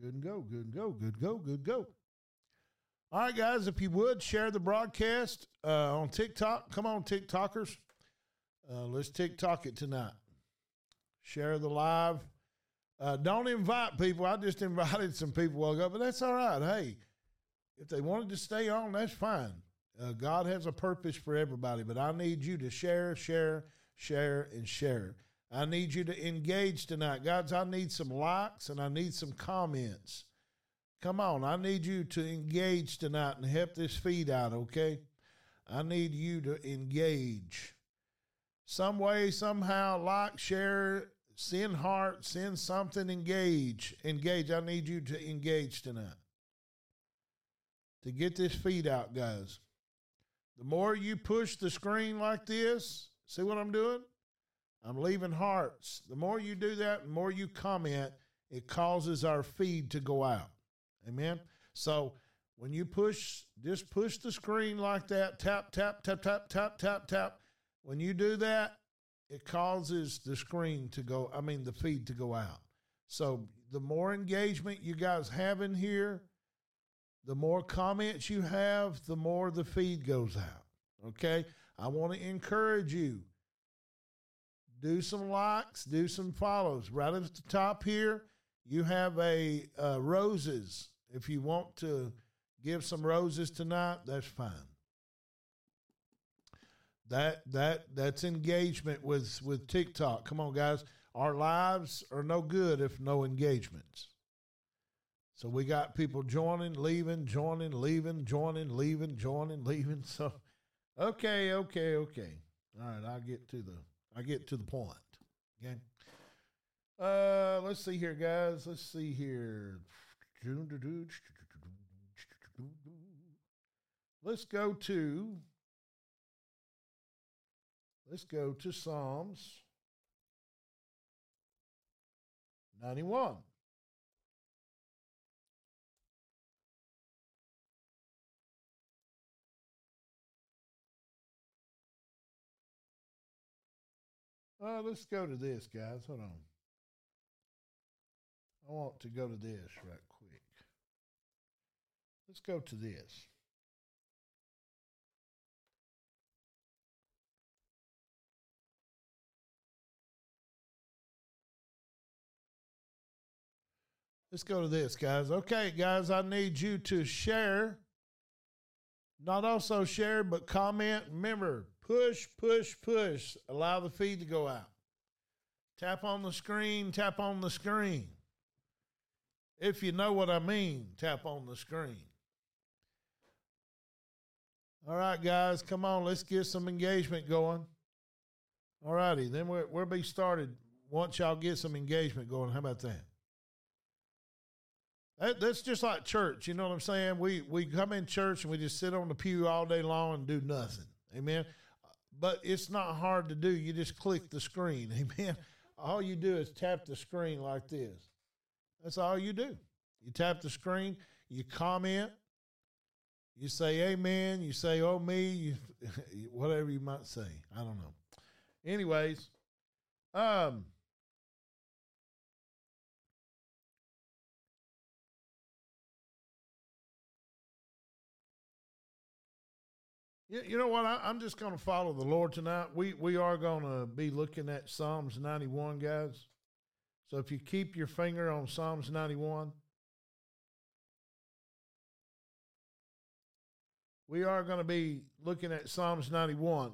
Good and go, good and go, good go, good go. All right, guys, if you would share the broadcast uh, on TikTok. Come on, TikTokers. Uh, let's TikTok it tonight. Share the live. Uh, don't invite people. I just invited some people while but that's all right. Hey, if they wanted to stay on, that's fine. Uh, God has a purpose for everybody, but I need you to share, share, share, and share. I need you to engage tonight. Guys, I need some likes and I need some comments. Come on, I need you to engage tonight and help this feed out, okay? I need you to engage. Some way, somehow, like, share, send heart, send something, engage. Engage. I need you to engage tonight. To get this feed out, guys. The more you push the screen like this, see what I'm doing? I'm leaving hearts. The more you do that, the more you comment, it causes our feed to go out. Amen. So when you push, just push the screen like that, tap, tap, tap, tap, tap, tap, tap. When you do that, it causes the screen to go, I mean, the feed to go out. So the more engagement you guys have in here, the more comments you have, the more the feed goes out. Okay? I want to encourage you do some likes, do some follows. Right at the top here, you have a uh, roses. If you want to give some roses tonight, that's fine. That that that's engagement with with TikTok. Come on, guys. Our lives are no good if no engagements. So we got people joining, leaving, joining, leaving, joining, leaving, joining, leaving. So, okay, okay, okay. All right, I'll get to the I get to the point. Okay. Uh, let's see here, guys. Let's see here. Let's go to. Let's go to Psalms 91. Uh, let's go to this, guys. Hold on. I want to go to this right quick. Let's go to this. Let's go to this, guys. Okay, guys, I need you to share. Not also share, but comment. Remember, Push, push, push. Allow the feed to go out. Tap on the screen, tap on the screen. If you know what I mean, tap on the screen. All right, guys, come on. Let's get some engagement going. All righty, then we'll, we'll be started once y'all get some engagement going. How about that? that? That's just like church. You know what I'm saying? We we come in church and we just sit on the pew all day long and do nothing. Amen but it's not hard to do. You just click the screen. Amen. All you do is tap the screen like this. That's all you do. You tap the screen, you comment, you say amen, you say oh me, you, whatever you might say. I don't know. Anyways, um, You, know what? I, am just going to follow the Lord tonight. We we are going to be looking at Psalms 91, guys. So if you keep your finger on Psalms 91, we are going to be looking at Psalms 91.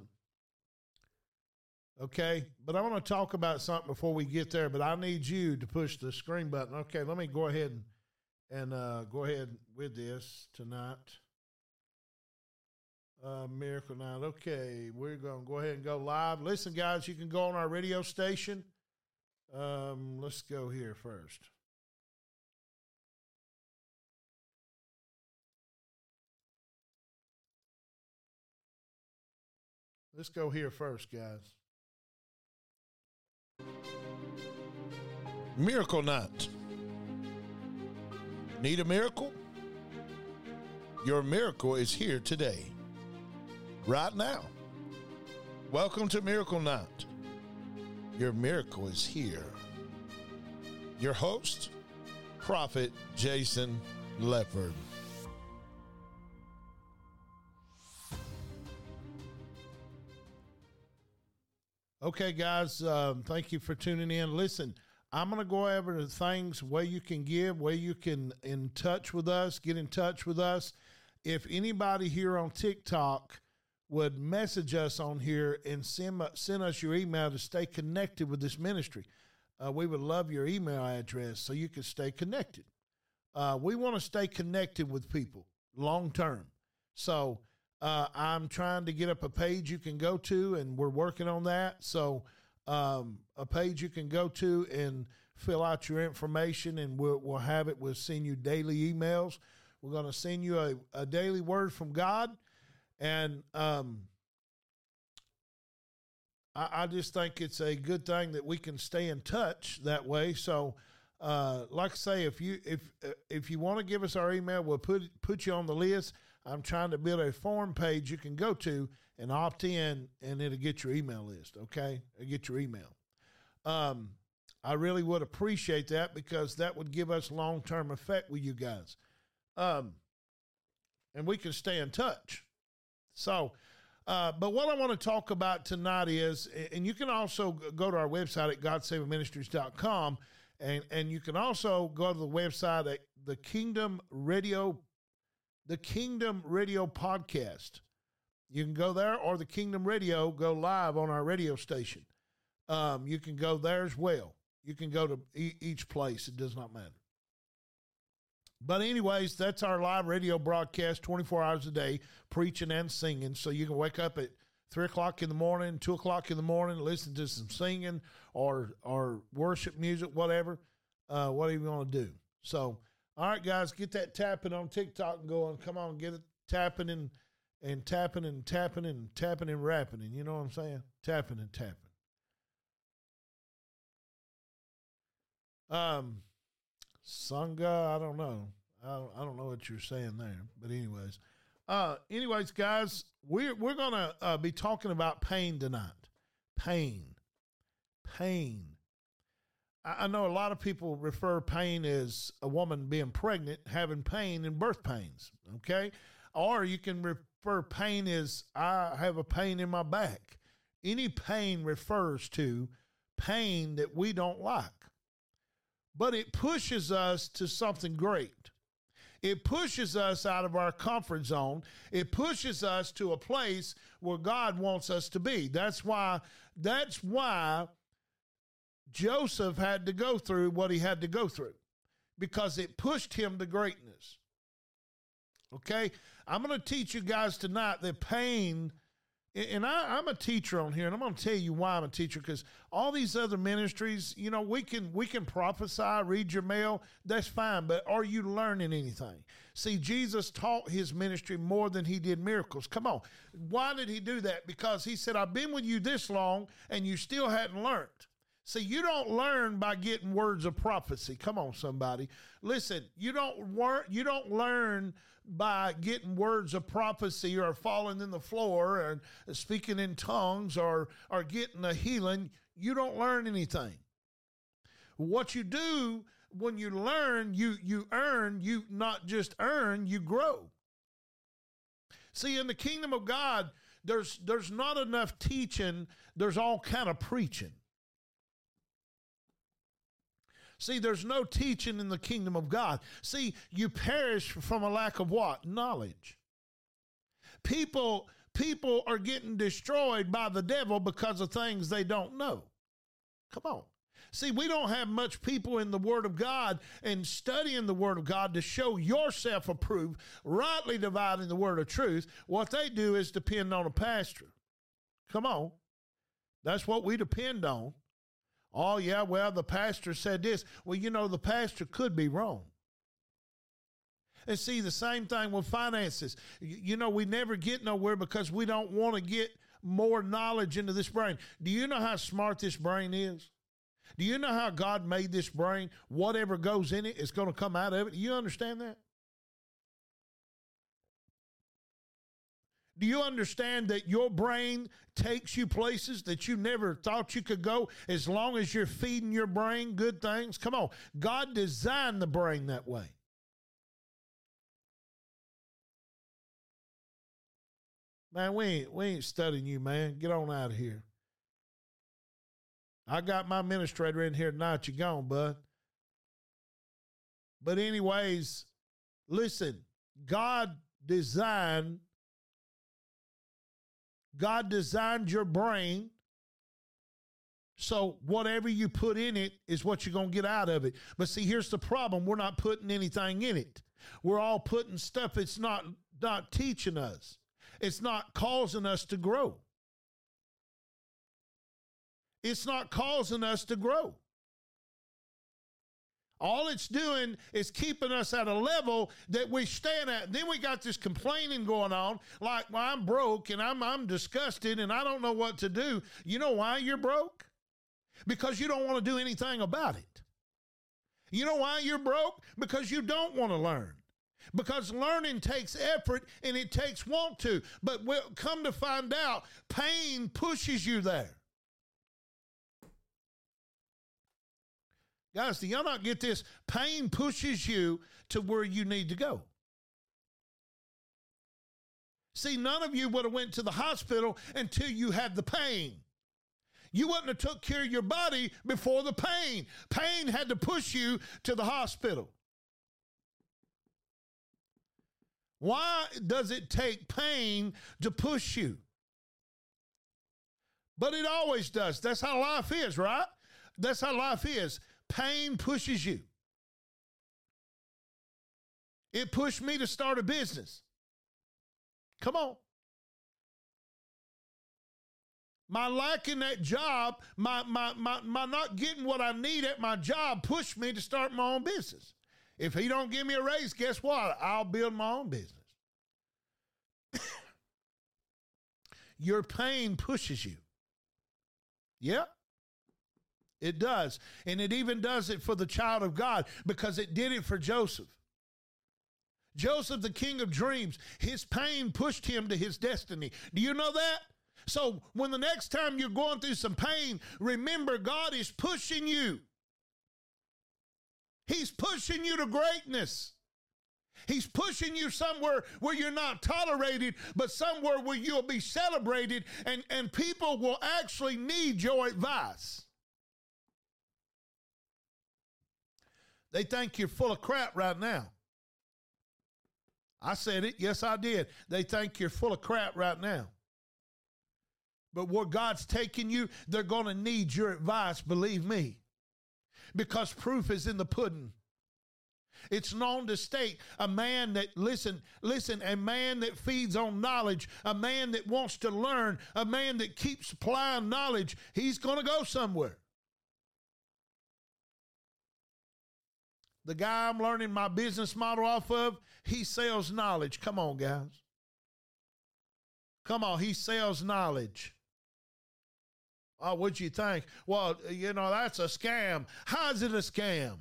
Okay, but I want to talk about something before we get there. But I need you to push the screen button. Okay, let me go ahead and and uh, go ahead with this tonight. Uh, Miracle Night. Okay, we're going to go ahead and go live. Listen, guys, you can go on our radio station. Um, let's go here first. Let's go here first, guys. Miracle Night. Need a miracle? Your miracle is here today right now. Welcome to Miracle Night. Your miracle is here. Your host, prophet Jason Lepard. Okay, guys, um, thank you for tuning in. Listen, I'm going to go over the things where you can give, where you can in touch with us, get in touch with us. If anybody here on TikTok would message us on here and send, send us your email to stay connected with this ministry, uh, we would love your email address so you can stay connected. Uh, we want to stay connected with people long term. So uh, I'm trying to get up a page you can go to, and we're working on that. So, um, a page you can go to and fill out your information, and we'll, we'll have it. We'll send you daily emails. We're going to send you a, a daily word from God. And um, I, I just think it's a good thing that we can stay in touch that way. So, uh, like I say, if you if if you want to give us our email, we'll put put you on the list. I'm trying to build a form page you can go to and opt in, and it'll get your email list. Okay, it'll get your email. Um, I really would appreciate that because that would give us long term effect with you guys, um, and we can stay in touch. So. Uh, but what I want to talk about tonight is, and you can also go to our website at GodSavingMinistries.com, and and you can also go to the website at the Kingdom Radio the Kingdom Radio podcast. You can go there, or the Kingdom Radio go live on our radio station. Um, you can go there as well. You can go to e- each place. It does not matter. But, anyways, that's our live radio broadcast 24 hours a day, preaching and singing. So you can wake up at 3 o'clock in the morning, 2 o'clock in the morning, listen to some singing or, or worship music, whatever, uh, whatever you want to do. So, all right, guys, get that tapping on TikTok and going. Come on, get it tapping and and tapping and tapping and tapping and rapping. And you know what I'm saying? Tapping and tapping. Um, Sangha, I don't know. I don't, I don't know what you're saying there, but anyways, uh, anyways, guys, we're we're gonna uh, be talking about pain tonight. Pain, pain. I know a lot of people refer pain as a woman being pregnant, having pain and birth pains. Okay. Or you can refer pain as I have a pain in my back. Any pain refers to pain that we don't like, but it pushes us to something great. It pushes us out of our comfort zone. It pushes us to a place where God wants us to be. That's why, that's why Joseph had to go through what he had to go through because it pushed him to greatness. Okay? I'm going to teach you guys tonight that pain, and I, am a teacher on here, and I'm going to tell you why I'm a teacher because all these other ministries, you know, we can we can prophesy, read your mail, that's fine, but are you learning anything? See, Jesus taught his ministry more than he did miracles. Come on. Why did he do that? Because he said, I've been with you this long and you still hadn't learned. See, you don't learn by getting words of prophecy. Come on, somebody. Listen, you don't work, you don't learn by getting words of prophecy or falling in the floor and speaking in tongues or or getting a healing. You don't learn anything. What you do when you learn, you you earn, you not just earn, you grow. See, in the kingdom of God, there's there's not enough teaching, there's all kind of preaching. See, there's no teaching in the kingdom of God. See, you perish from a lack of what? Knowledge. People people are getting destroyed by the devil because of things they don't know. Come on. See, we don't have much people in the Word of God and studying the Word of God to show yourself approved, rightly dividing the Word of truth. What they do is depend on a pastor. Come on. That's what we depend on. Oh, yeah, well, the pastor said this. Well, you know, the pastor could be wrong. And see, the same thing with finances. You know, we never get nowhere because we don't want to get more knowledge into this brain. Do you know how smart this brain is? Do you know how God made this brain? Whatever goes in it is going to come out of it. You understand that? Do you understand that your brain takes you places that you never thought you could go as long as you're feeding your brain good things? Come on. God designed the brain that way. Man, we ain't we ain't studying you, man. Get on out of here. I got my administrator in here tonight. You gone, bud. But anyways, listen, God designed God designed your brain so whatever you put in it is what you're going to get out of it. But see, here's the problem. We're not putting anything in it. We're all putting stuff it's not not teaching us. It's not causing us to grow. It's not causing us to grow. All it's doing is keeping us at a level that we stand at. Then we got this complaining going on, like, well, I'm broke and I'm I'm disgusted and I don't know what to do. You know why you're broke? Because you don't want to do anything about it. You know why you're broke? Because you don't want to learn. Because learning takes effort and it takes want to. But we'll come to find out, pain pushes you there. Guys, do y'all not get this? Pain pushes you to where you need to go. See, none of you would have went to the hospital until you had the pain. You wouldn't have took care of your body before the pain. Pain had to push you to the hospital. Why does it take pain to push you? But it always does. That's how life is, right? That's how life is. Pain pushes you. It pushed me to start a business. Come on. My lacking that job, my, my, my, my not getting what I need at my job pushed me to start my own business. If he don't give me a raise, guess what? I'll build my own business. Your pain pushes you. Yep. It does. And it even does it for the child of God because it did it for Joseph. Joseph, the king of dreams, his pain pushed him to his destiny. Do you know that? So when the next time you're going through some pain, remember God is pushing you. He's pushing you to greatness. He's pushing you somewhere where you're not tolerated, but somewhere where you'll be celebrated and, and people will actually need your advice. They think you're full of crap right now. I said it. Yes, I did. They think you're full of crap right now. But where God's taking you, they're going to need your advice, believe me. Because proof is in the pudding. It's known to state a man that, listen, listen, a man that feeds on knowledge, a man that wants to learn, a man that keeps applying knowledge, he's going to go somewhere. The guy I'm learning my business model off of, he sells knowledge. Come on, guys. Come on, he sells knowledge. Oh, what'd you think? Well, you know, that's a scam. How's it a scam?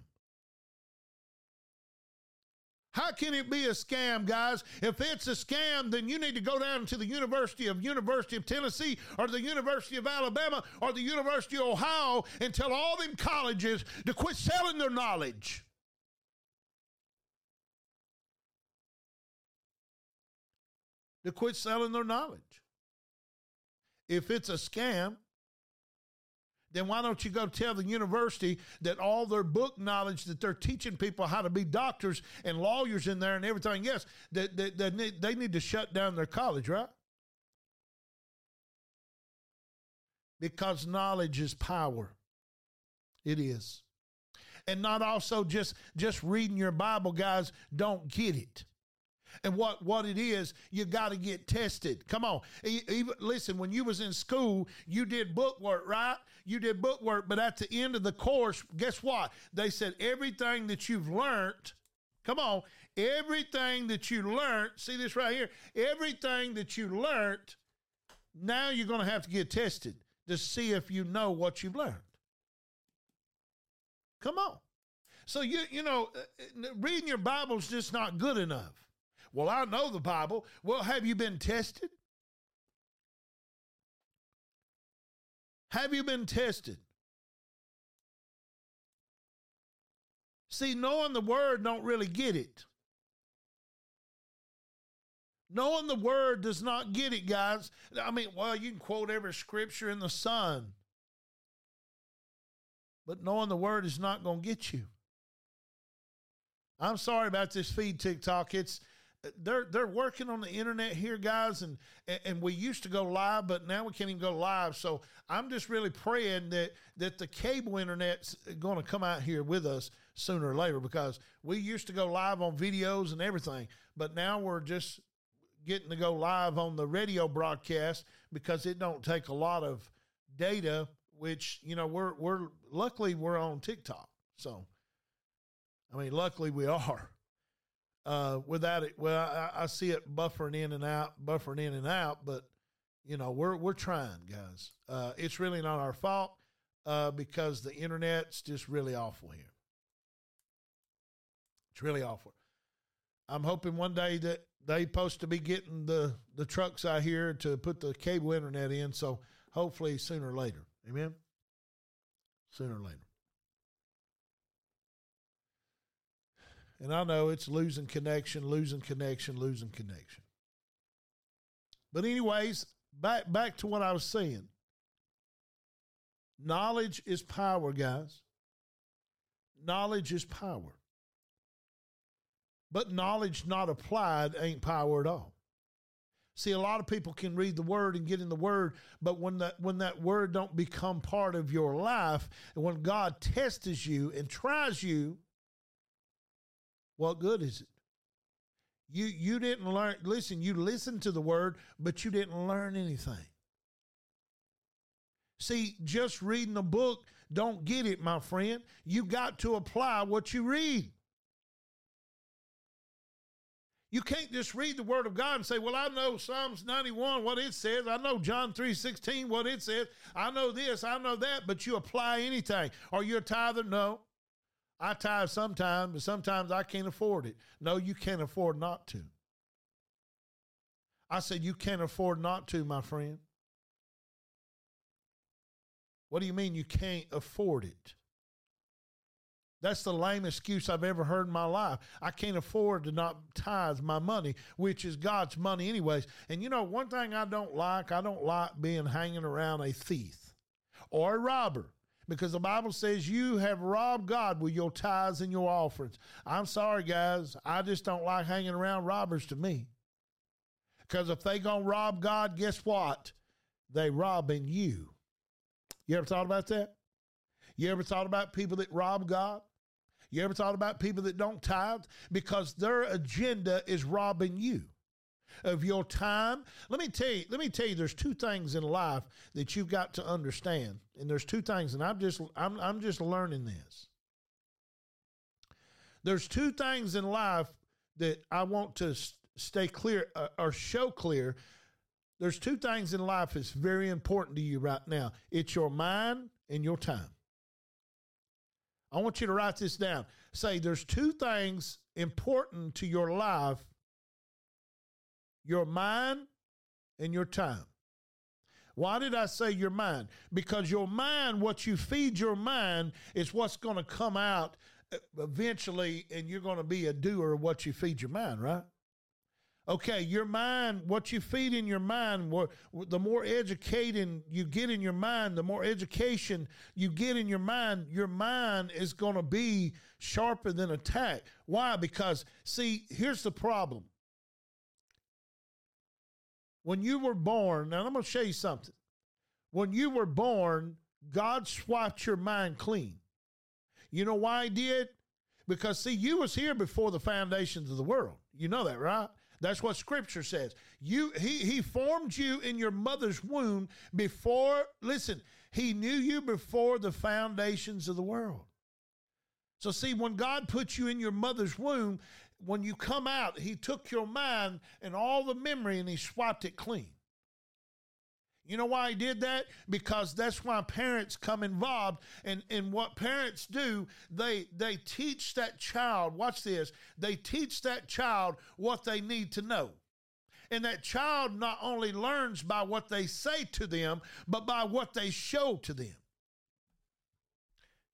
How can it be a scam, guys? If it's a scam, then you need to go down to the University of University of Tennessee or the University of Alabama or the University of Ohio and tell all them colleges to quit selling their knowledge. To quit selling their knowledge. If it's a scam, then why don't you go tell the university that all their book knowledge that they're teaching people how to be doctors and lawyers in there and everything else, that, that, that they need to shut down their college, right? Because knowledge is power. It is. And not also just just reading your Bible, guys, don't get it. And what, what it is, you got to get tested. Come on. Even, listen, when you was in school, you did book work, right? You did book work, but at the end of the course, guess what? They said everything that you've learned, come on, everything that you learned, see this right here, everything that you learned, now you're going to have to get tested to see if you know what you've learned. Come on. So you you know, uh, uh, reading your Bible is just not good enough. Well, I know the Bible. Well, have you been tested? Have you been tested? See, knowing the word don't really get it. Knowing the word does not get it, guys. I mean, well, you can quote every scripture in the sun, but knowing the word is not going to get you. I'm sorry about this feed TikTok. It's they're they're working on the internet here, guys, and and we used to go live, but now we can't even go live. So I'm just really praying that that the cable internet's going to come out here with us sooner or later because we used to go live on videos and everything, but now we're just getting to go live on the radio broadcast because it don't take a lot of data. Which you know we're we're luckily we're on TikTok, so I mean luckily we are. Uh, without it, well, I, I, see it buffering in and out, buffering in and out, but you know, we're we're trying, guys. Uh, it's really not our fault uh, because the internet's just really awful here. It's really awful. I'm hoping one day that they supposed to be getting the the trucks out here to put the cable internet in. So hopefully sooner or later, amen. Sooner or later. And I know it's losing connection, losing connection, losing connection. But anyways, back back to what I was saying. Knowledge is power, guys. Knowledge is power. But knowledge not applied ain't power at all. See, a lot of people can read the word and get in the word, but when that when that word don't become part of your life, and when God tests you and tries you, what good is it? You you didn't learn. Listen, you listened to the word, but you didn't learn anything. See, just reading a book don't get it, my friend. You got to apply what you read. You can't just read the word of God and say, "Well, I know Psalms 91 what it says. I know John 3:16 what it says. I know this, I know that," but you apply anything. Are you a tither? No. I tithe sometimes, but sometimes I can't afford it. No, you can't afford not to. I said, You can't afford not to, my friend. What do you mean you can't afford it? That's the lame excuse I've ever heard in my life. I can't afford to not tithe my money, which is God's money, anyways. And you know, one thing I don't like, I don't like being hanging around a thief or a robber because the Bible says you have robbed God with your tithes and your offerings. I'm sorry, guys. I just don't like hanging around robbers to me. Because if they going to rob God, guess what? They robbing you. You ever thought about that? You ever thought about people that rob God? You ever thought about people that don't tithe? Because their agenda is robbing you of your time. Let me tell you, let me tell you, there's two things in life that you've got to understand. And there's two things, and I'm just I'm I'm just learning this. There's two things in life that I want to stay clear uh, or show clear. There's two things in life that's very important to you right now. It's your mind and your time. I want you to write this down. Say there's two things important to your life your mind and your time. Why did I say your mind? Because your mind, what you feed your mind, is what's going to come out uh, eventually, and you're going to be a doer of what you feed your mind, right? Okay, your mind, what you feed in your mind, the more educating you get in your mind, the more education you get in your mind, your mind is going to be sharper than attack. Why? Because, see, here's the problem when you were born, now I'm going to show you something. When you were born, God swiped your mind clean. You know why he did? Because see, you was here before the foundations of the world. You know that, right? That's what scripture says. You he he formed you in your mother's womb before listen, he knew you before the foundations of the world. So see, when God put you in your mother's womb, when you come out, he took your mind and all the memory and he swiped it clean. You know why he did that? Because that's why parents come involved. And, and what parents do, they they teach that child, watch this, they teach that child what they need to know. And that child not only learns by what they say to them, but by what they show to them.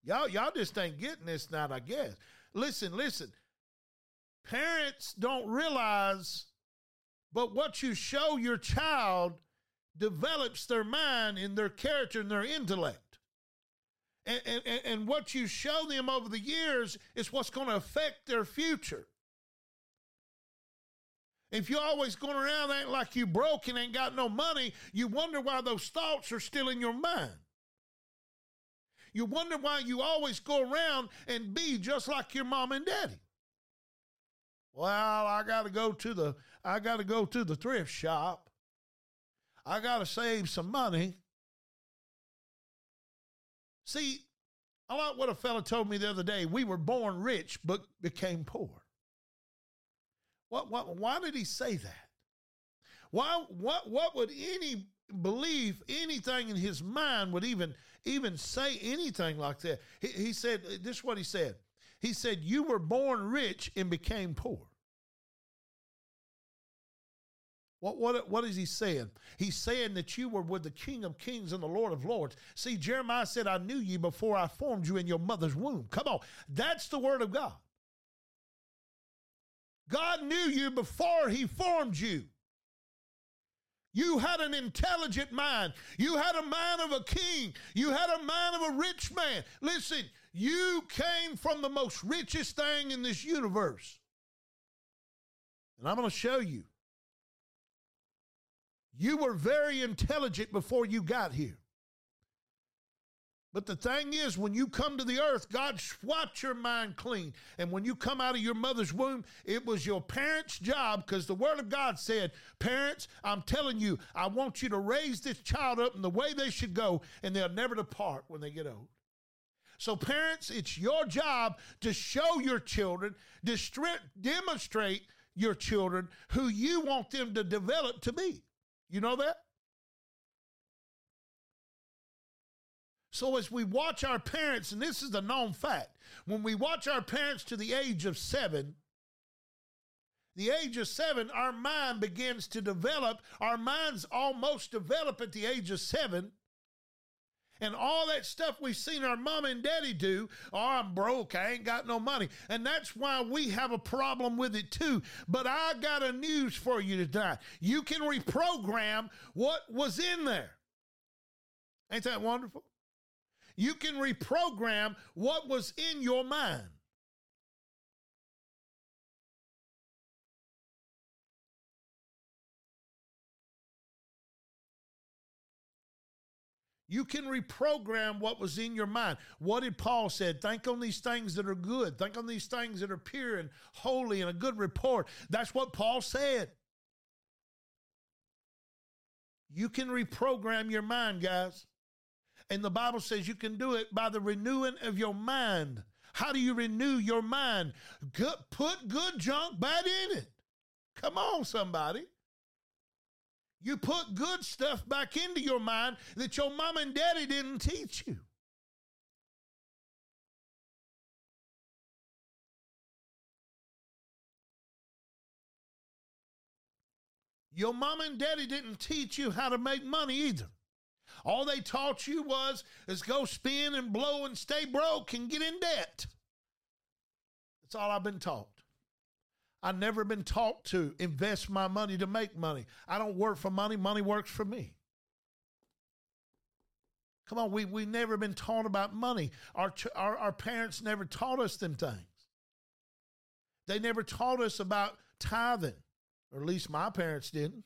Y'all, y'all just ain't getting this now, I guess. Listen, listen. Parents don't realize, but what you show your child develops their mind and their character and their intellect. And, and, and what you show them over the years is what's going to affect their future. If you're always going around acting like you broke and ain't got no money, you wonder why those thoughts are still in your mind. You wonder why you always go around and be just like your mom and daddy. Well, I got to go to the I got to go to the thrift shop. I got to save some money. See, I like what a fellow told me the other day. We were born rich but became poor. What, what, why did he say that? Why, what, what would any believe anything in his mind would even even say anything like that? He, he said, this is what he said. He said, You were born rich and became poor. What, what, what is he saying? He's saying that you were with the King of Kings and the Lord of Lords. See, Jeremiah said, I knew you before I formed you in your mother's womb. Come on. That's the word of God. God knew you before he formed you. You had an intelligent mind. You had a mind of a king. You had a mind of a rich man. Listen, you came from the most richest thing in this universe. And I'm going to show you. You were very intelligent before you got here. But the thing is, when you come to the earth, God swiped your mind clean. And when you come out of your mother's womb, it was your parents' job because the Word of God said, Parents, I'm telling you, I want you to raise this child up in the way they should go, and they'll never depart when they get old. So, parents, it's your job to show your children, to demonstrate your children who you want them to develop to be. You know that? So, as we watch our parents, and this is a known fact, when we watch our parents to the age of seven, the age of seven, our mind begins to develop. Our minds almost develop at the age of seven and all that stuff we've seen our mom and daddy do. Oh, I'm broke. I ain't got no money. And that's why we have a problem with it too. But I got a news for you tonight. You can reprogram what was in there. Ain't that wonderful? You can reprogram what was in your mind. You can reprogram what was in your mind. What did Paul said? Think on these things that are good. Think on these things that are pure and holy and a good report. That's what Paul said. You can reprogram your mind, guys. And the Bible says you can do it by the renewing of your mind. How do you renew your mind? Good, put good junk bad in it. Come on, somebody. You put good stuff back into your mind that your mom and daddy didn't teach you. Your mom and daddy didn't teach you how to make money either. All they taught you was is go spin and blow and stay broke and get in debt. That's all I've been taught. I've never been taught to invest my money to make money. I don't work for money, money works for me. Come on, we we never been taught about money. Our, our our parents never taught us them things. They never taught us about tithing, or at least my parents didn't.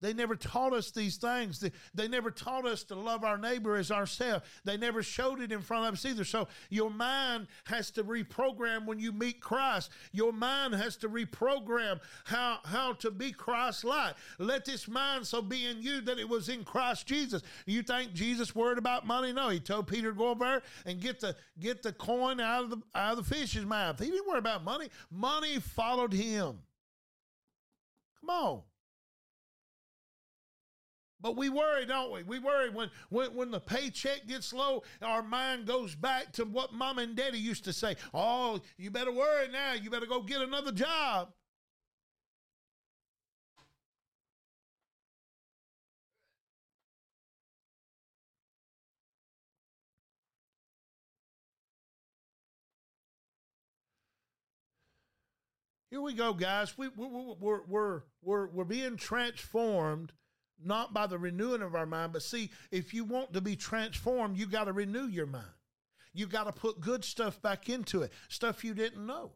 They never taught us these things. They, they never taught us to love our neighbor as ourselves. They never showed it in front of us either. So your mind has to reprogram when you meet Christ. Your mind has to reprogram how, how to be Christ-like. Let this mind so be in you that it was in Christ Jesus. You think Jesus worried about money? No, he told Peter to go over and get the get the coin out of the out of the fish's mouth. He didn't worry about money. Money followed him. Come on. But we worry, don't we? We worry when, when, when the paycheck gets low, our mind goes back to what mom and daddy used to say. Oh, you better worry now. You better go get another job. Here we go, guys. We, we, we're, we're, we're, we're being transformed – not by the renewing of our mind, but see, if you want to be transformed, you got to renew your mind. You got to put good stuff back into it, stuff you didn't know.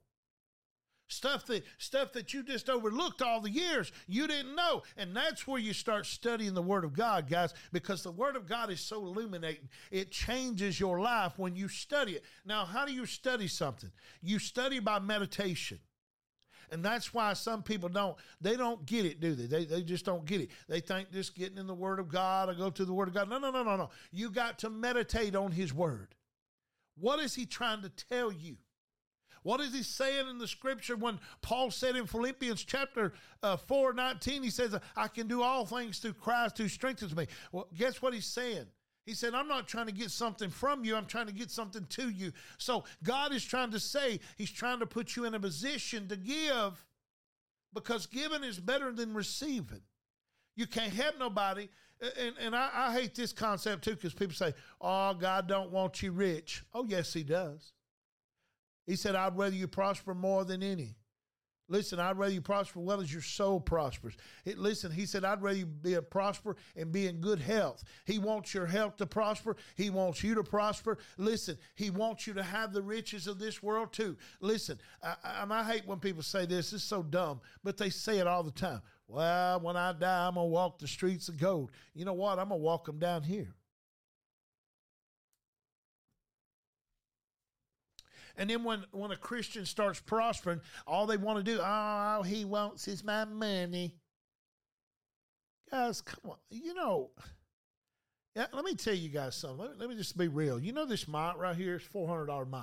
Stuff that stuff that you just overlooked all the years you didn't know. And that's where you start studying the Word of God, guys, because the Word of God is so illuminating. It changes your life when you study it. Now, how do you study something? You study by meditation. And that's why some people don't, they don't get it, do they? They, they just don't get it. They think just getting in the Word of God or go to the Word of God. No, no, no, no, no. You got to meditate on His Word. What is He trying to tell you? What is he saying in the scripture when Paul said in Philippians chapter uh, 4 19, he says, I can do all things through Christ who strengthens me. Well, guess what he's saying? He said, I'm not trying to get something from you, I'm trying to get something to you. So God is trying to say, He's trying to put you in a position to give because giving is better than receiving. You can't help nobody. And, and I, I hate this concept too because people say, oh, God don't want you rich. Oh, yes, He does. He said, I'd rather you prosper more than any. Listen, I'd rather you prosper well as your soul prospers. It, listen, he said, I'd rather you be a prosper and be in good health. He wants your health to prosper. He wants you to prosper. Listen, he wants you to have the riches of this world too. Listen, I, I, I hate when people say this. It's so dumb, but they say it all the time. Well, when I die, I'm going to walk the streets of gold. You know what? I'm going to walk them down here. And then when, when a Christian starts prospering, all they want to do, oh, he wants is my money. Guys, come on. You know, yeah, let me tell you guys something. Let me, let me just be real. You know this mic right here is four hundred dollar mic.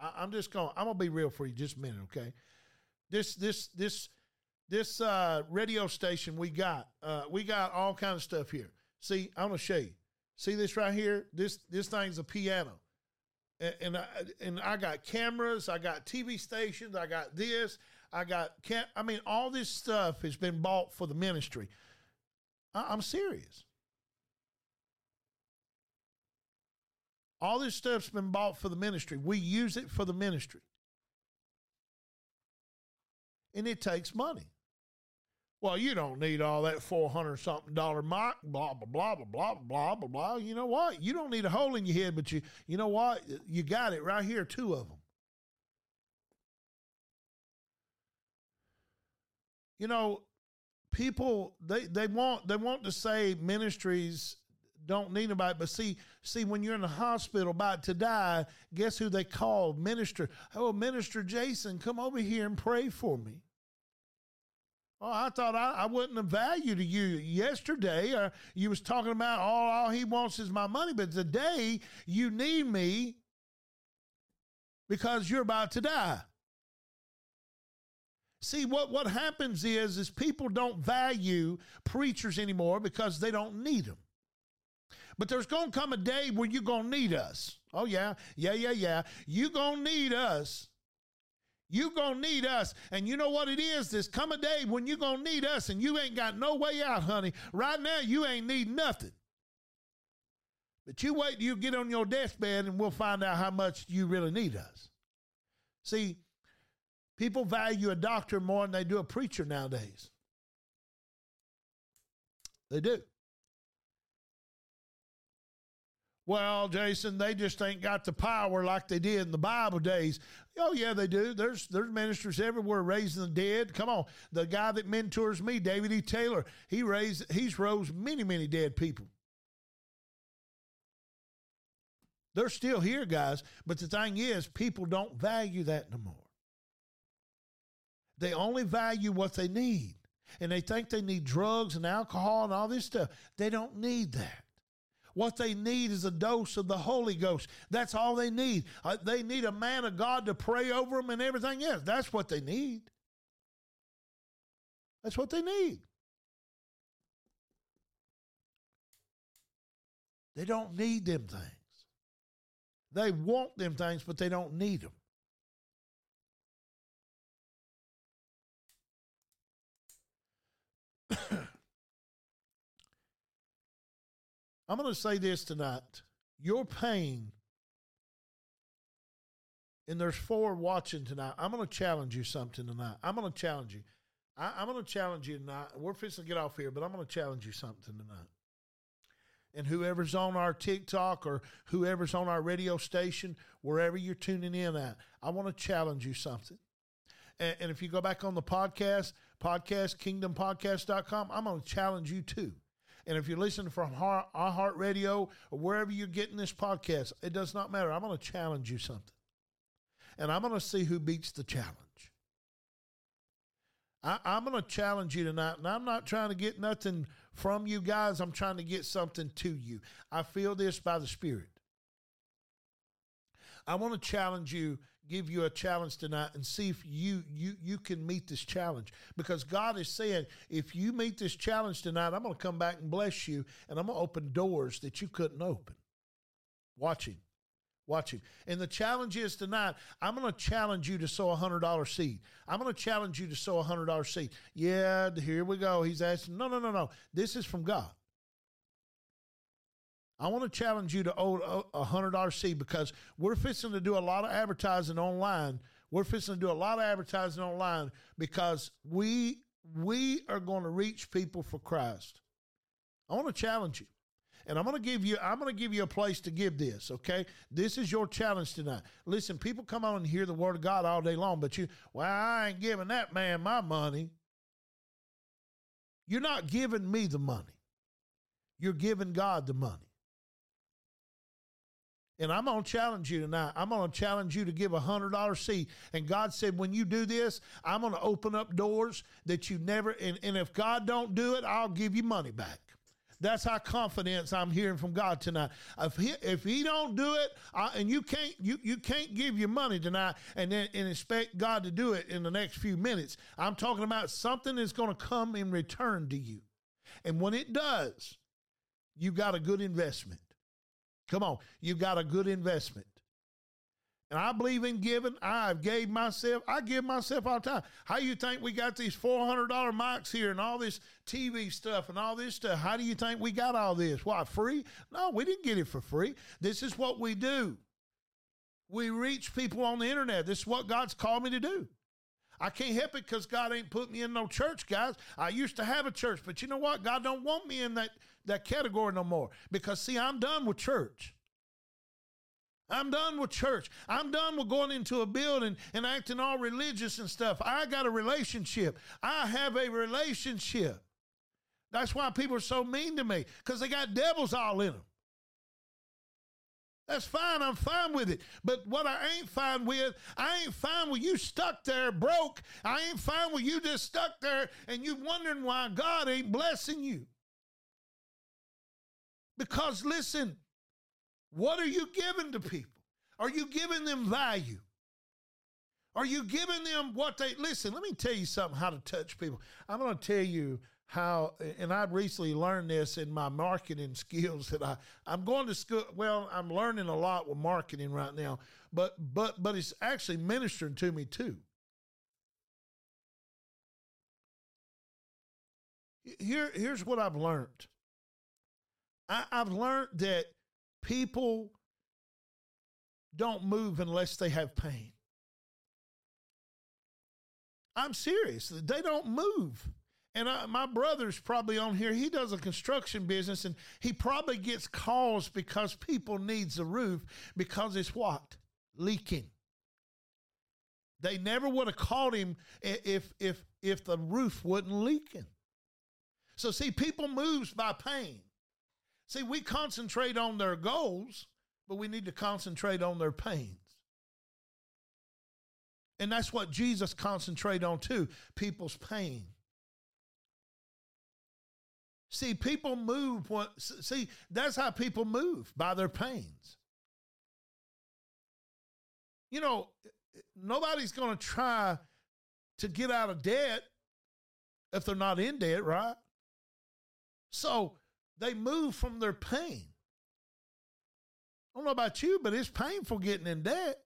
I, am just going. I'm gonna be real for you just a minute, okay? This this this this uh, radio station we got. Uh, we got all kind of stuff here. See, I'm gonna show you. See this right here? This this thing's a piano and, I, and I got cameras, I got TV stations, I got this, I got cam- I mean, all this stuff has been bought for the ministry. I, I'm serious. All this stuff's been bought for the ministry. We use it for the ministry. And it takes money. Well, you don't need all that four hundred something dollar mic, blah blah blah blah blah blah blah blah. You know what? You don't need a hole in your head, but you you know what? You got it right here, two of them. You know, people they they want they want to say ministries don't need anybody, but see see when you're in the hospital about to die, guess who they call minister? Oh, Minister Jason, come over here and pray for me. Oh, I thought I, I of value to you yesterday. Uh, you was talking about all, all he wants is my money, but today you need me because you're about to die. See what what happens is is people don't value preachers anymore because they don't need them. But there's going to come a day where you're going to need us. Oh yeah. Yeah, yeah, yeah. You're going to need us you gonna need us. And you know what it is? There's come a day when you gonna need us and you ain't got no way out, honey. Right now, you ain't need nothing. But you wait till you get on your deathbed and we'll find out how much you really need us. See, people value a doctor more than they do a preacher nowadays. They do. Well, Jason, they just ain't got the power like they did in the Bible days. Oh yeah, they do. There's there's ministers everywhere raising the dead. Come on, the guy that mentors me, David E. Taylor, he raised he's rose many many dead people. They're still here, guys. But the thing is, people don't value that no more. They only value what they need, and they think they need drugs and alcohol and all this stuff. They don't need that. What they need is a dose of the Holy Ghost. That's all they need. Uh, they need a man of God to pray over them and everything else. That's what they need. That's what they need. They don't need them things. They want them things, but they don't need them. I'm going to say this tonight. Your pain and there's four watching tonight, I'm going to challenge you something tonight. I'm going to challenge you. I, am going to challenge you tonight. We're fixing to get off here, but I'm going to challenge you something tonight. And whoever's on our TikTok or whoever's on our radio station, wherever you're tuning in at, I want to challenge you something. And, and if you go back on the podcast, podcast, kingdompodcast.com, I'm going to challenge you too. And if you're listening from iHeartRadio or wherever you're getting this podcast, it does not matter. I'm going to challenge you something. And I'm going to see who beats the challenge. I, am going to challenge you tonight, and I'm not trying to get nothing from you guys. I'm trying to get something to you. I feel this by the Spirit. I want to challenge you give you a challenge tonight and see if you you you can meet this challenge. Because God is saying if you meet this challenge tonight I'm going to come back and bless you and I'm going to open doors that you couldn't open. Watching watching and the challenge is tonight I'm going to challenge you to sow a hundred dollar seed. I'm going to challenge you to sow a hundred dollar seed. Yeah here we go. He's asking no no no no. This is from God I want to challenge you to owe a hundred dollar seed because we're fixing to do a lot of advertising online. We're fixing to do a lot of advertising online because we we are going to reach people for Christ. I want to challenge you. And I'm going to give you I'm going to give you a place to give this, okay? This is your challenge tonight. Listen, people come on and hear the word of God all day long, but you, well, I ain't giving that man my money. You're not giving me the money. You're giving God the money. And I'm going to challenge you tonight. I'm going to challenge you to give a hundred dollar seed. And God said, when you do this, I'm going to open up doors that you never. And, and if God don't do it, I'll give you money back. That's how confidence I'm hearing from God tonight. If he, if he don't do it, I, and you can't you you can't give your money tonight and then and expect God to do it in the next few minutes. I'm talking about something that's going to come in return to you, and when it does, you got a good investment. Come on, you got a good investment. And I believe in giving. I've gave myself, I give myself all the time. How you think we got these $400 mics here and all this TV stuff and all this stuff? How do you think we got all this? Why free? No, we didn't get it for free. This is what we do. We reach people on the internet. This is what God's called me to do. I can't help it because God ain't put me in no church, guys. I used to have a church, but you know what? God don't want me in that that category no more. Because see, I'm done with church. I'm done with church. I'm done with going into a building and acting all religious and stuff. I got a relationship. I have a relationship. That's why people are so mean to me because they got devils all in them. That's fine. I'm fine with it. But what I ain't fine with, I ain't fine with you stuck there broke. I ain't fine with you just stuck there and you wondering why God ain't blessing you. Because listen, what are you giving to people? Are you giving them value? Are you giving them what they listen? Let me tell you something how to touch people. I'm going to tell you how, and I've recently learned this in my marketing skills that I I'm going to school. Well, I'm learning a lot with marketing right now, but but but it's actually ministering to me too. Here here's what I've learned. I, I've learned that people don't move unless they have pain. I'm serious. They don't move. And I, my brother's probably on here. He does a construction business and he probably gets calls because people needs a roof because it's what? Leaking. They never would have called him if if if the roof wasn't leaking. So see, people moves by pain. See, we concentrate on their goals, but we need to concentrate on their pains. And that's what Jesus concentrated on too people's pain. See, people move. What, see, that's how people move by their pains. You know, nobody's going to try to get out of debt if they're not in debt, right? So they move from their pain. I don't know about you, but it's painful getting in debt.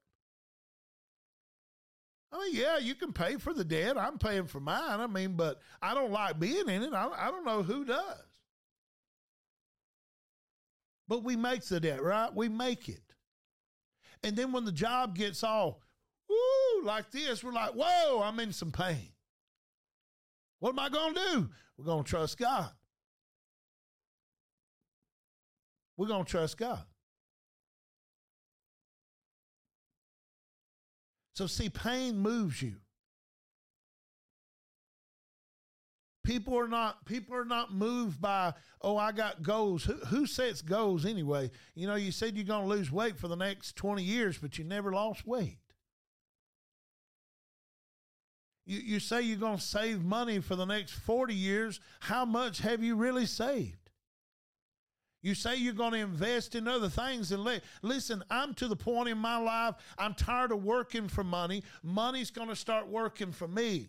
I mean, yeah, you can pay for the debt. I'm paying for mine. I mean, but I don't like being in it. I, I don't know who does. But we make the debt, right? We make it. And then when the job gets all woo, like this, we're like, whoa, I'm in some pain. What am I going to do? We're going to trust God. We're going to trust God. So, see, pain moves you. People are not people are not moved by oh I got goals. Who, who sets goals anyway? You know, you said you're going to lose weight for the next 20 years, but you never lost weight. You, you say you're going to save money for the next 40 years. How much have you really saved? You say you're going to invest in other things and let, listen, I'm to the point in my life, I'm tired of working for money. Money's going to start working for me.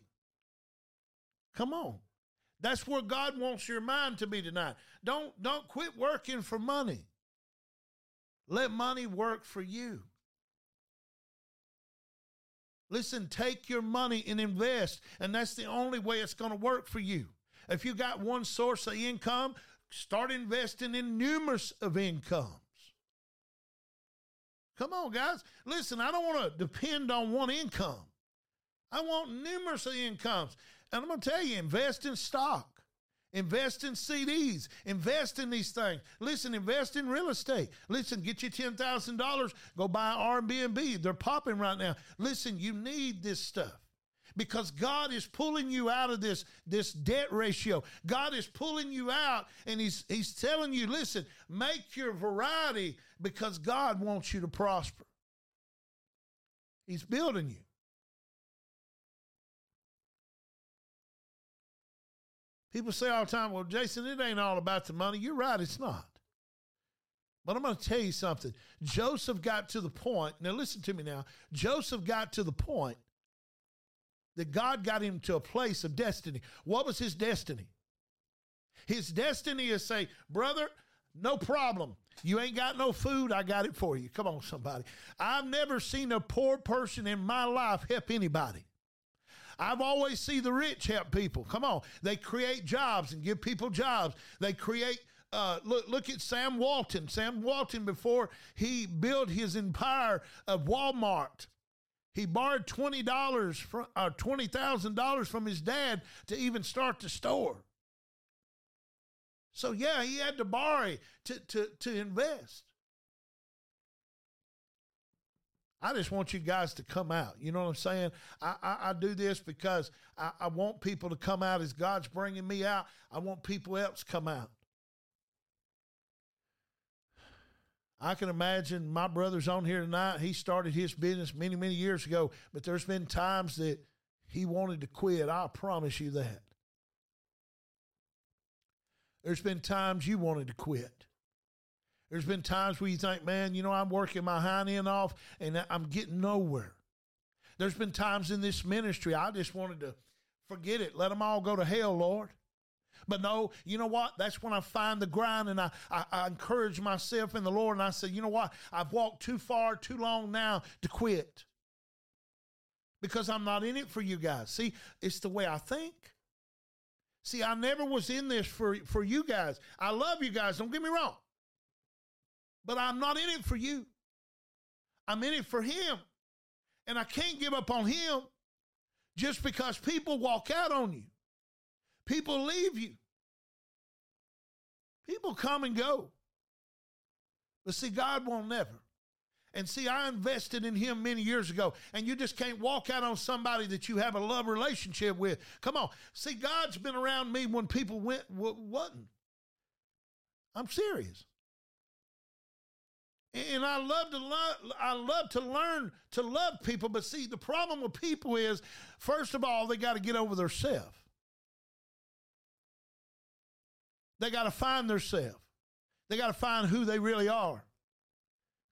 Come on. That's where God wants your mind to be tonight. Don't don't quit working for money. Let money work for you. Listen, take your money and invest, and that's the only way it's going to work for you. If you got one source of income, start investing in numerous of incomes. Come on, guys. Listen, I don't want to depend on one income. I want numerous of incomes. And I'm going to tell you, invest in stock. Invest in CDs. Invest in these things. Listen, invest in real estate. Listen, get you ten thousand dollars. Go buy Airbnb. They're popping right now. Listen, you need this stuff because God is pulling you out of this this debt ratio. God is pulling you out, and He's He's telling you, listen, make your variety because God wants you to prosper. He's building you. People say all the time, well, Jason, it ain't all about the money. You're right, it's not. But I'm going to tell you something. Joseph got to the point, now listen to me now. Joseph got to the point that God got him to a place of destiny. What was his destiny? His destiny is say, brother, no problem. You ain't got no food, I got it for you. Come on, somebody. I've never seen a poor person in my life help anybody. I've always seen the rich help people. Come on. They create jobs and give people jobs. They create uh, look, look at Sam Walton. Sam Walton, before he built his empire of Walmart, he borrowed twenty dollars from uh, twenty thousand dollars from his dad to even start the store. So yeah, he had to borrow to to to invest. I just want you guys to come out. You know what I'm saying? I, I, I do this because I, I, want people to come out as God's bringing me out. I want people else come out. I can imagine my brother's on here tonight. He started his business many, many years ago, but there's been times that he wanted to quit. I promise you that. There's been times you wanted to quit. There's been times where you think, man, you know, I'm working my hind end off and I'm getting nowhere. There's been times in this ministry I just wanted to forget it, let them all go to hell, Lord. But no, you know what? That's when I find the grind and I, I, I, encourage myself in the Lord and I say, you know what? I've walked too far, too long now to quit because I'm not in it for you guys. See, it's the way I think. See, I never was in this for, for you guys. I love you guys, don't get me wrong. But I'm not in it for you. I'm in it for him. And I can't give up on him just because people walk out on you. People leave you. People come and go. But see, God won't never. And see, I invested in him many years ago, and you just can't walk out on somebody that you have a love relationship with. Come on. See, God's been around me when people went, wasn't. I'm serious. And I love to love, I love to learn to love people, but see, the problem with people is, first of all, they got to get over their They got to find themselves. They got to find who they really are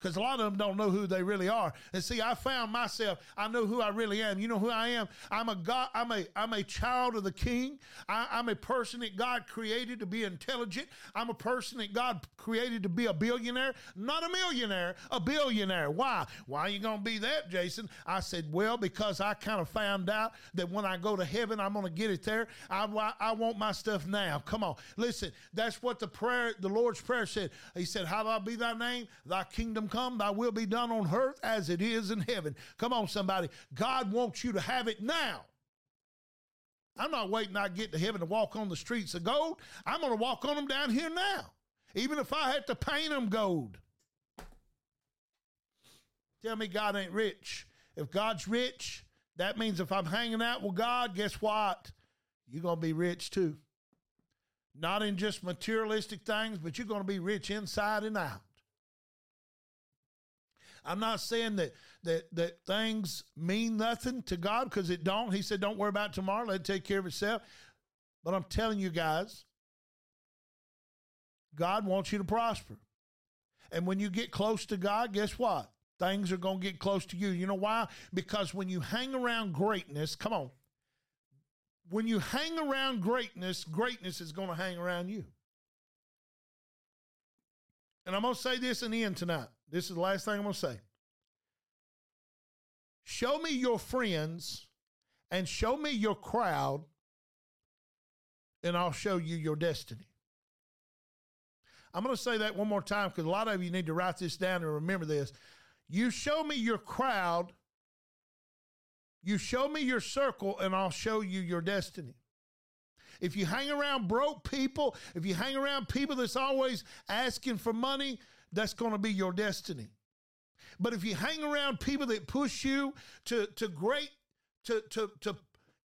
because a lot of them don't know who they really are. And see, I found myself. I know who I really am. You know who I am. I'm a God. I'm a I'm a child of the King. I, am a person that God created to be intelligent. I'm a person that God created to be a billionaire, not a millionaire, a billionaire. Why? Why are you gonna be that, Jason? I said, well, because I kind of found out that when I go to heaven, I'm gonna get it there. I I want my stuff now. Come on, listen. That's what the prayer, the Lord's prayer said. He said, "How do I be Thy name? Thy kingdom." Come, thy will be done on earth as it is in heaven. Come on, somebody. God wants you to have it now. I'm not waiting I get to heaven to walk on the streets of gold. I'm going to walk on them down here now, even if I had to paint them gold. Tell me God ain't rich. If God's rich, that means if I'm hanging out with God, guess what? You're going to be rich too. Not in just materialistic things, but you're going to be rich inside and out. I'm not saying that that that things mean nothing to God because it don't. He said, "Don't worry about tomorrow; let it take care of itself." But I'm telling you guys, God wants you to prosper, and when you get close to God, guess what? Things are going to get close to you. You know why? Because when you hang around greatness, come on. When you hang around greatness, greatness is going to hang around you. And I'm going to say this in the end tonight. This is the last thing I'm going to say. Show me your friends and show me your crowd, and I'll show you your destiny. I'm going to say that one more time because a lot of you need to write this down and remember this. You show me your crowd, you show me your circle, and I'll show you your destiny. If you hang around broke people, if you hang around people that's always asking for money, that's going to be your destiny. But if you hang around people that push you to, to great, to, to, to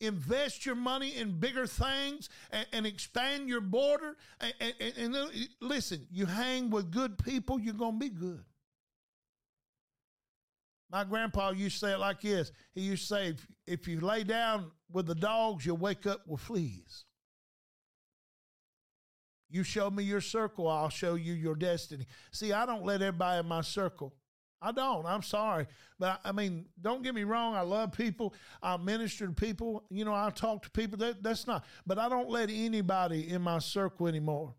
invest your money in bigger things and, and expand your border, and, and, and, listen, you hang with good people, you're going to be good. My grandpa used to say it like this. He used to say, if, if you lay down with the dogs, you'll wake up with fleas. You show me your circle, I'll show you your destiny. See, I don't let everybody in my circle. I don't. I'm sorry. But I mean, don't get me wrong. I love people. I minister to people. You know, I talk to people. That, that's not. But I don't let anybody in my circle anymore.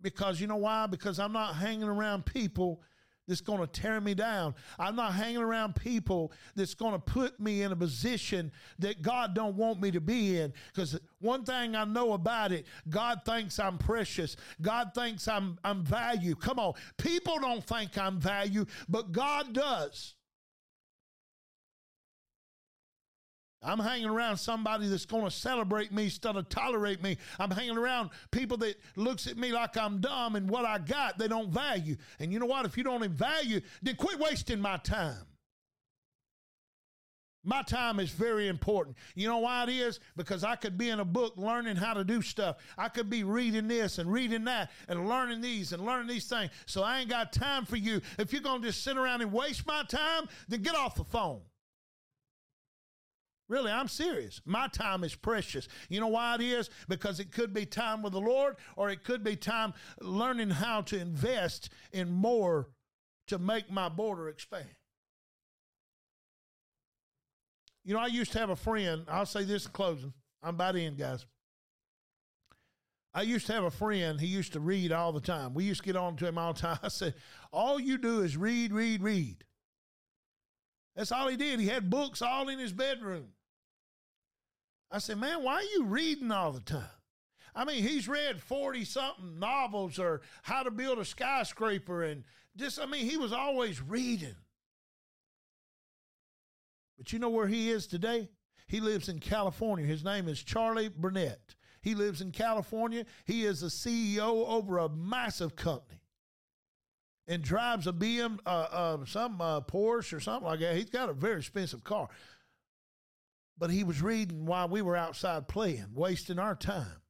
Because you know why? Because I'm not hanging around people that's going to tear me down. I'm not hanging around people that's going to put me in a position that God don't want me to be in. Because one thing I know about it, God thinks I'm precious. God thinks I'm I'm value. Come on, people don't think I'm value, but God does. I'm hanging around somebody that's going to celebrate me instead of tolerate me. I'm hanging around people that looks at me like I'm dumb and what I got they don't value. And you know what? If you don't value, then quit wasting my time. My time is very important. You know why it is? Because I could be in a book learning how to do stuff. I could be reading this and reading that and learning these and learning these things. So I ain't got time for you. If you're going to just sit around and waste my time, then get off the phone. Really, I'm serious. My time is precious. You know why it is? Because it could be time with the Lord or it could be time learning how to invest in more to make my border expand. You know, I used to have a friend. I'll say this in closing. I'm about in, guys. I used to have a friend. He used to read all the time. We used to get on to him all the time. I said, All you do is read, read, read. That's all he did. He had books all in his bedroom. I said, man, why are you reading all the time? I mean, he's read 40 something novels or how to build a skyscraper and just, I mean, he was always reading. But you know where he is today? He lives in California. His name is Charlie Burnett. He lives in California. He is a CEO over a massive company and drives a BM, uh, uh, some uh, Porsche or something like that. He's got a very expensive car but he was reading while we were outside playing, wasting our time.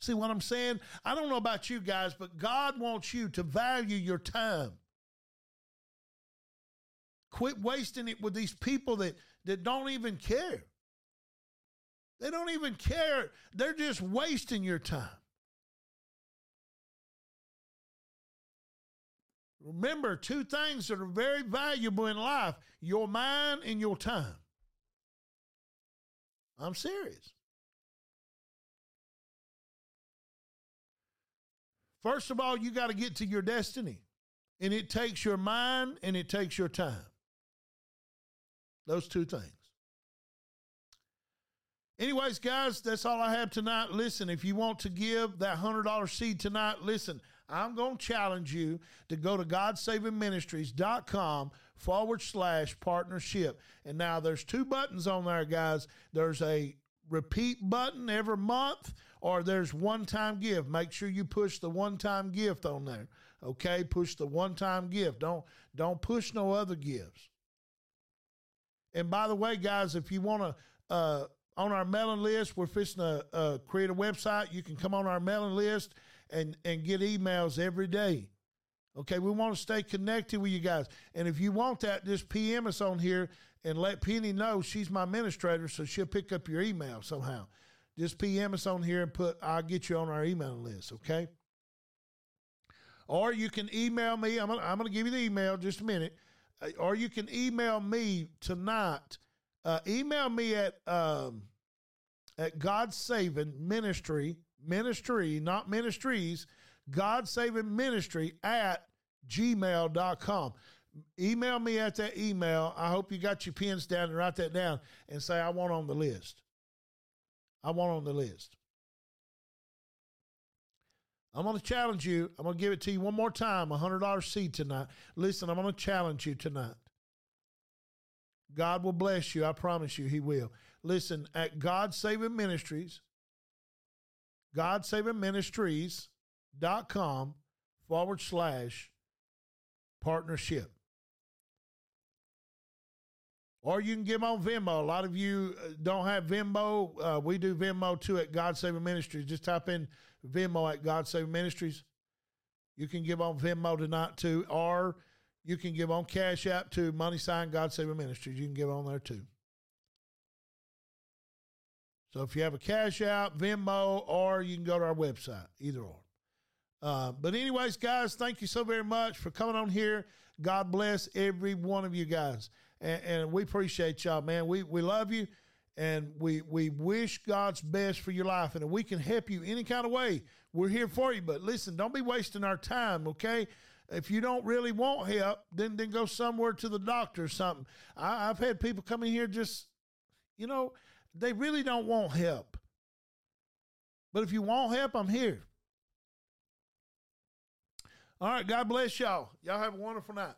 See what I'm saying? I don't know about you guys, but God wants you to value your time. Quit wasting it with these people that, that don't even care. They don't even care. They're just wasting your time. Remember two things that are very valuable in life your mind and your time. I'm serious. First of all, you got to get to your destiny, and it takes your mind and it takes your time. Those two things. Anyways, guys, that's all I have tonight. Listen, if you want to give that $100 seed tonight, listen, I'm going to challenge you to go to GodSavingMinistries.com forward slash partnership. And now there's two buttons on there, guys. There's a repeat button every month, or there's one time gift. Make sure you push the one time gift on there. Okay, push the one time gift. Don't don't push no other gifts. And by the way, guys, if you want to uh, on our mailing list, we're fixing to uh, create a website. You can come on our mailing list and and get emails every day. Okay, we want to stay connected with you guys. And if you want that, just PM us on here and let Penny know she's my administrator, so she'll pick up your email somehow. Just PM us on here and put I'll get you on our email list, okay? Or you can email me. I'm gonna, I'm gonna give you the email just a minute. Uh, or you can email me tonight. Uh, email me at um, at God Saving Ministry Ministry, not ministries. God Saving Ministry at gmail.com. Email me at that email. I hope you got your pens down and write that down and say, I want on the list. I want on the list. I'm going to challenge you. I'm going to give it to you one more time a $100 seed tonight. Listen, I'm going to challenge you tonight. God will bless you. I promise you, He will. Listen, at God Saving Ministries, God Saving Ministries.com forward slash partnership. Or you can give on Venmo. A lot of you uh, don't have Venmo. Uh, we do Venmo too at God Saving Ministries. Just type in Venmo at God Saving Ministries. You can give on Venmo tonight too, or you can give on Cash App to Money Sign God Saving Ministries. You can give on there too. So if you have a Cash App, Venmo, or you can go to our website, either or. Uh, but anyways, guys, thank you so very much for coming on here. God bless every one of you guys, and, and we appreciate y'all, man. We we love you, and we we wish God's best for your life, and if we can help you any kind of way, we're here for you. But listen, don't be wasting our time, okay? If you don't really want help, then then go somewhere to the doctor or something. I, I've had people come in here just, you know, they really don't want help. But if you want help, I'm here. All right. God bless y'all. Y'all have a wonderful night.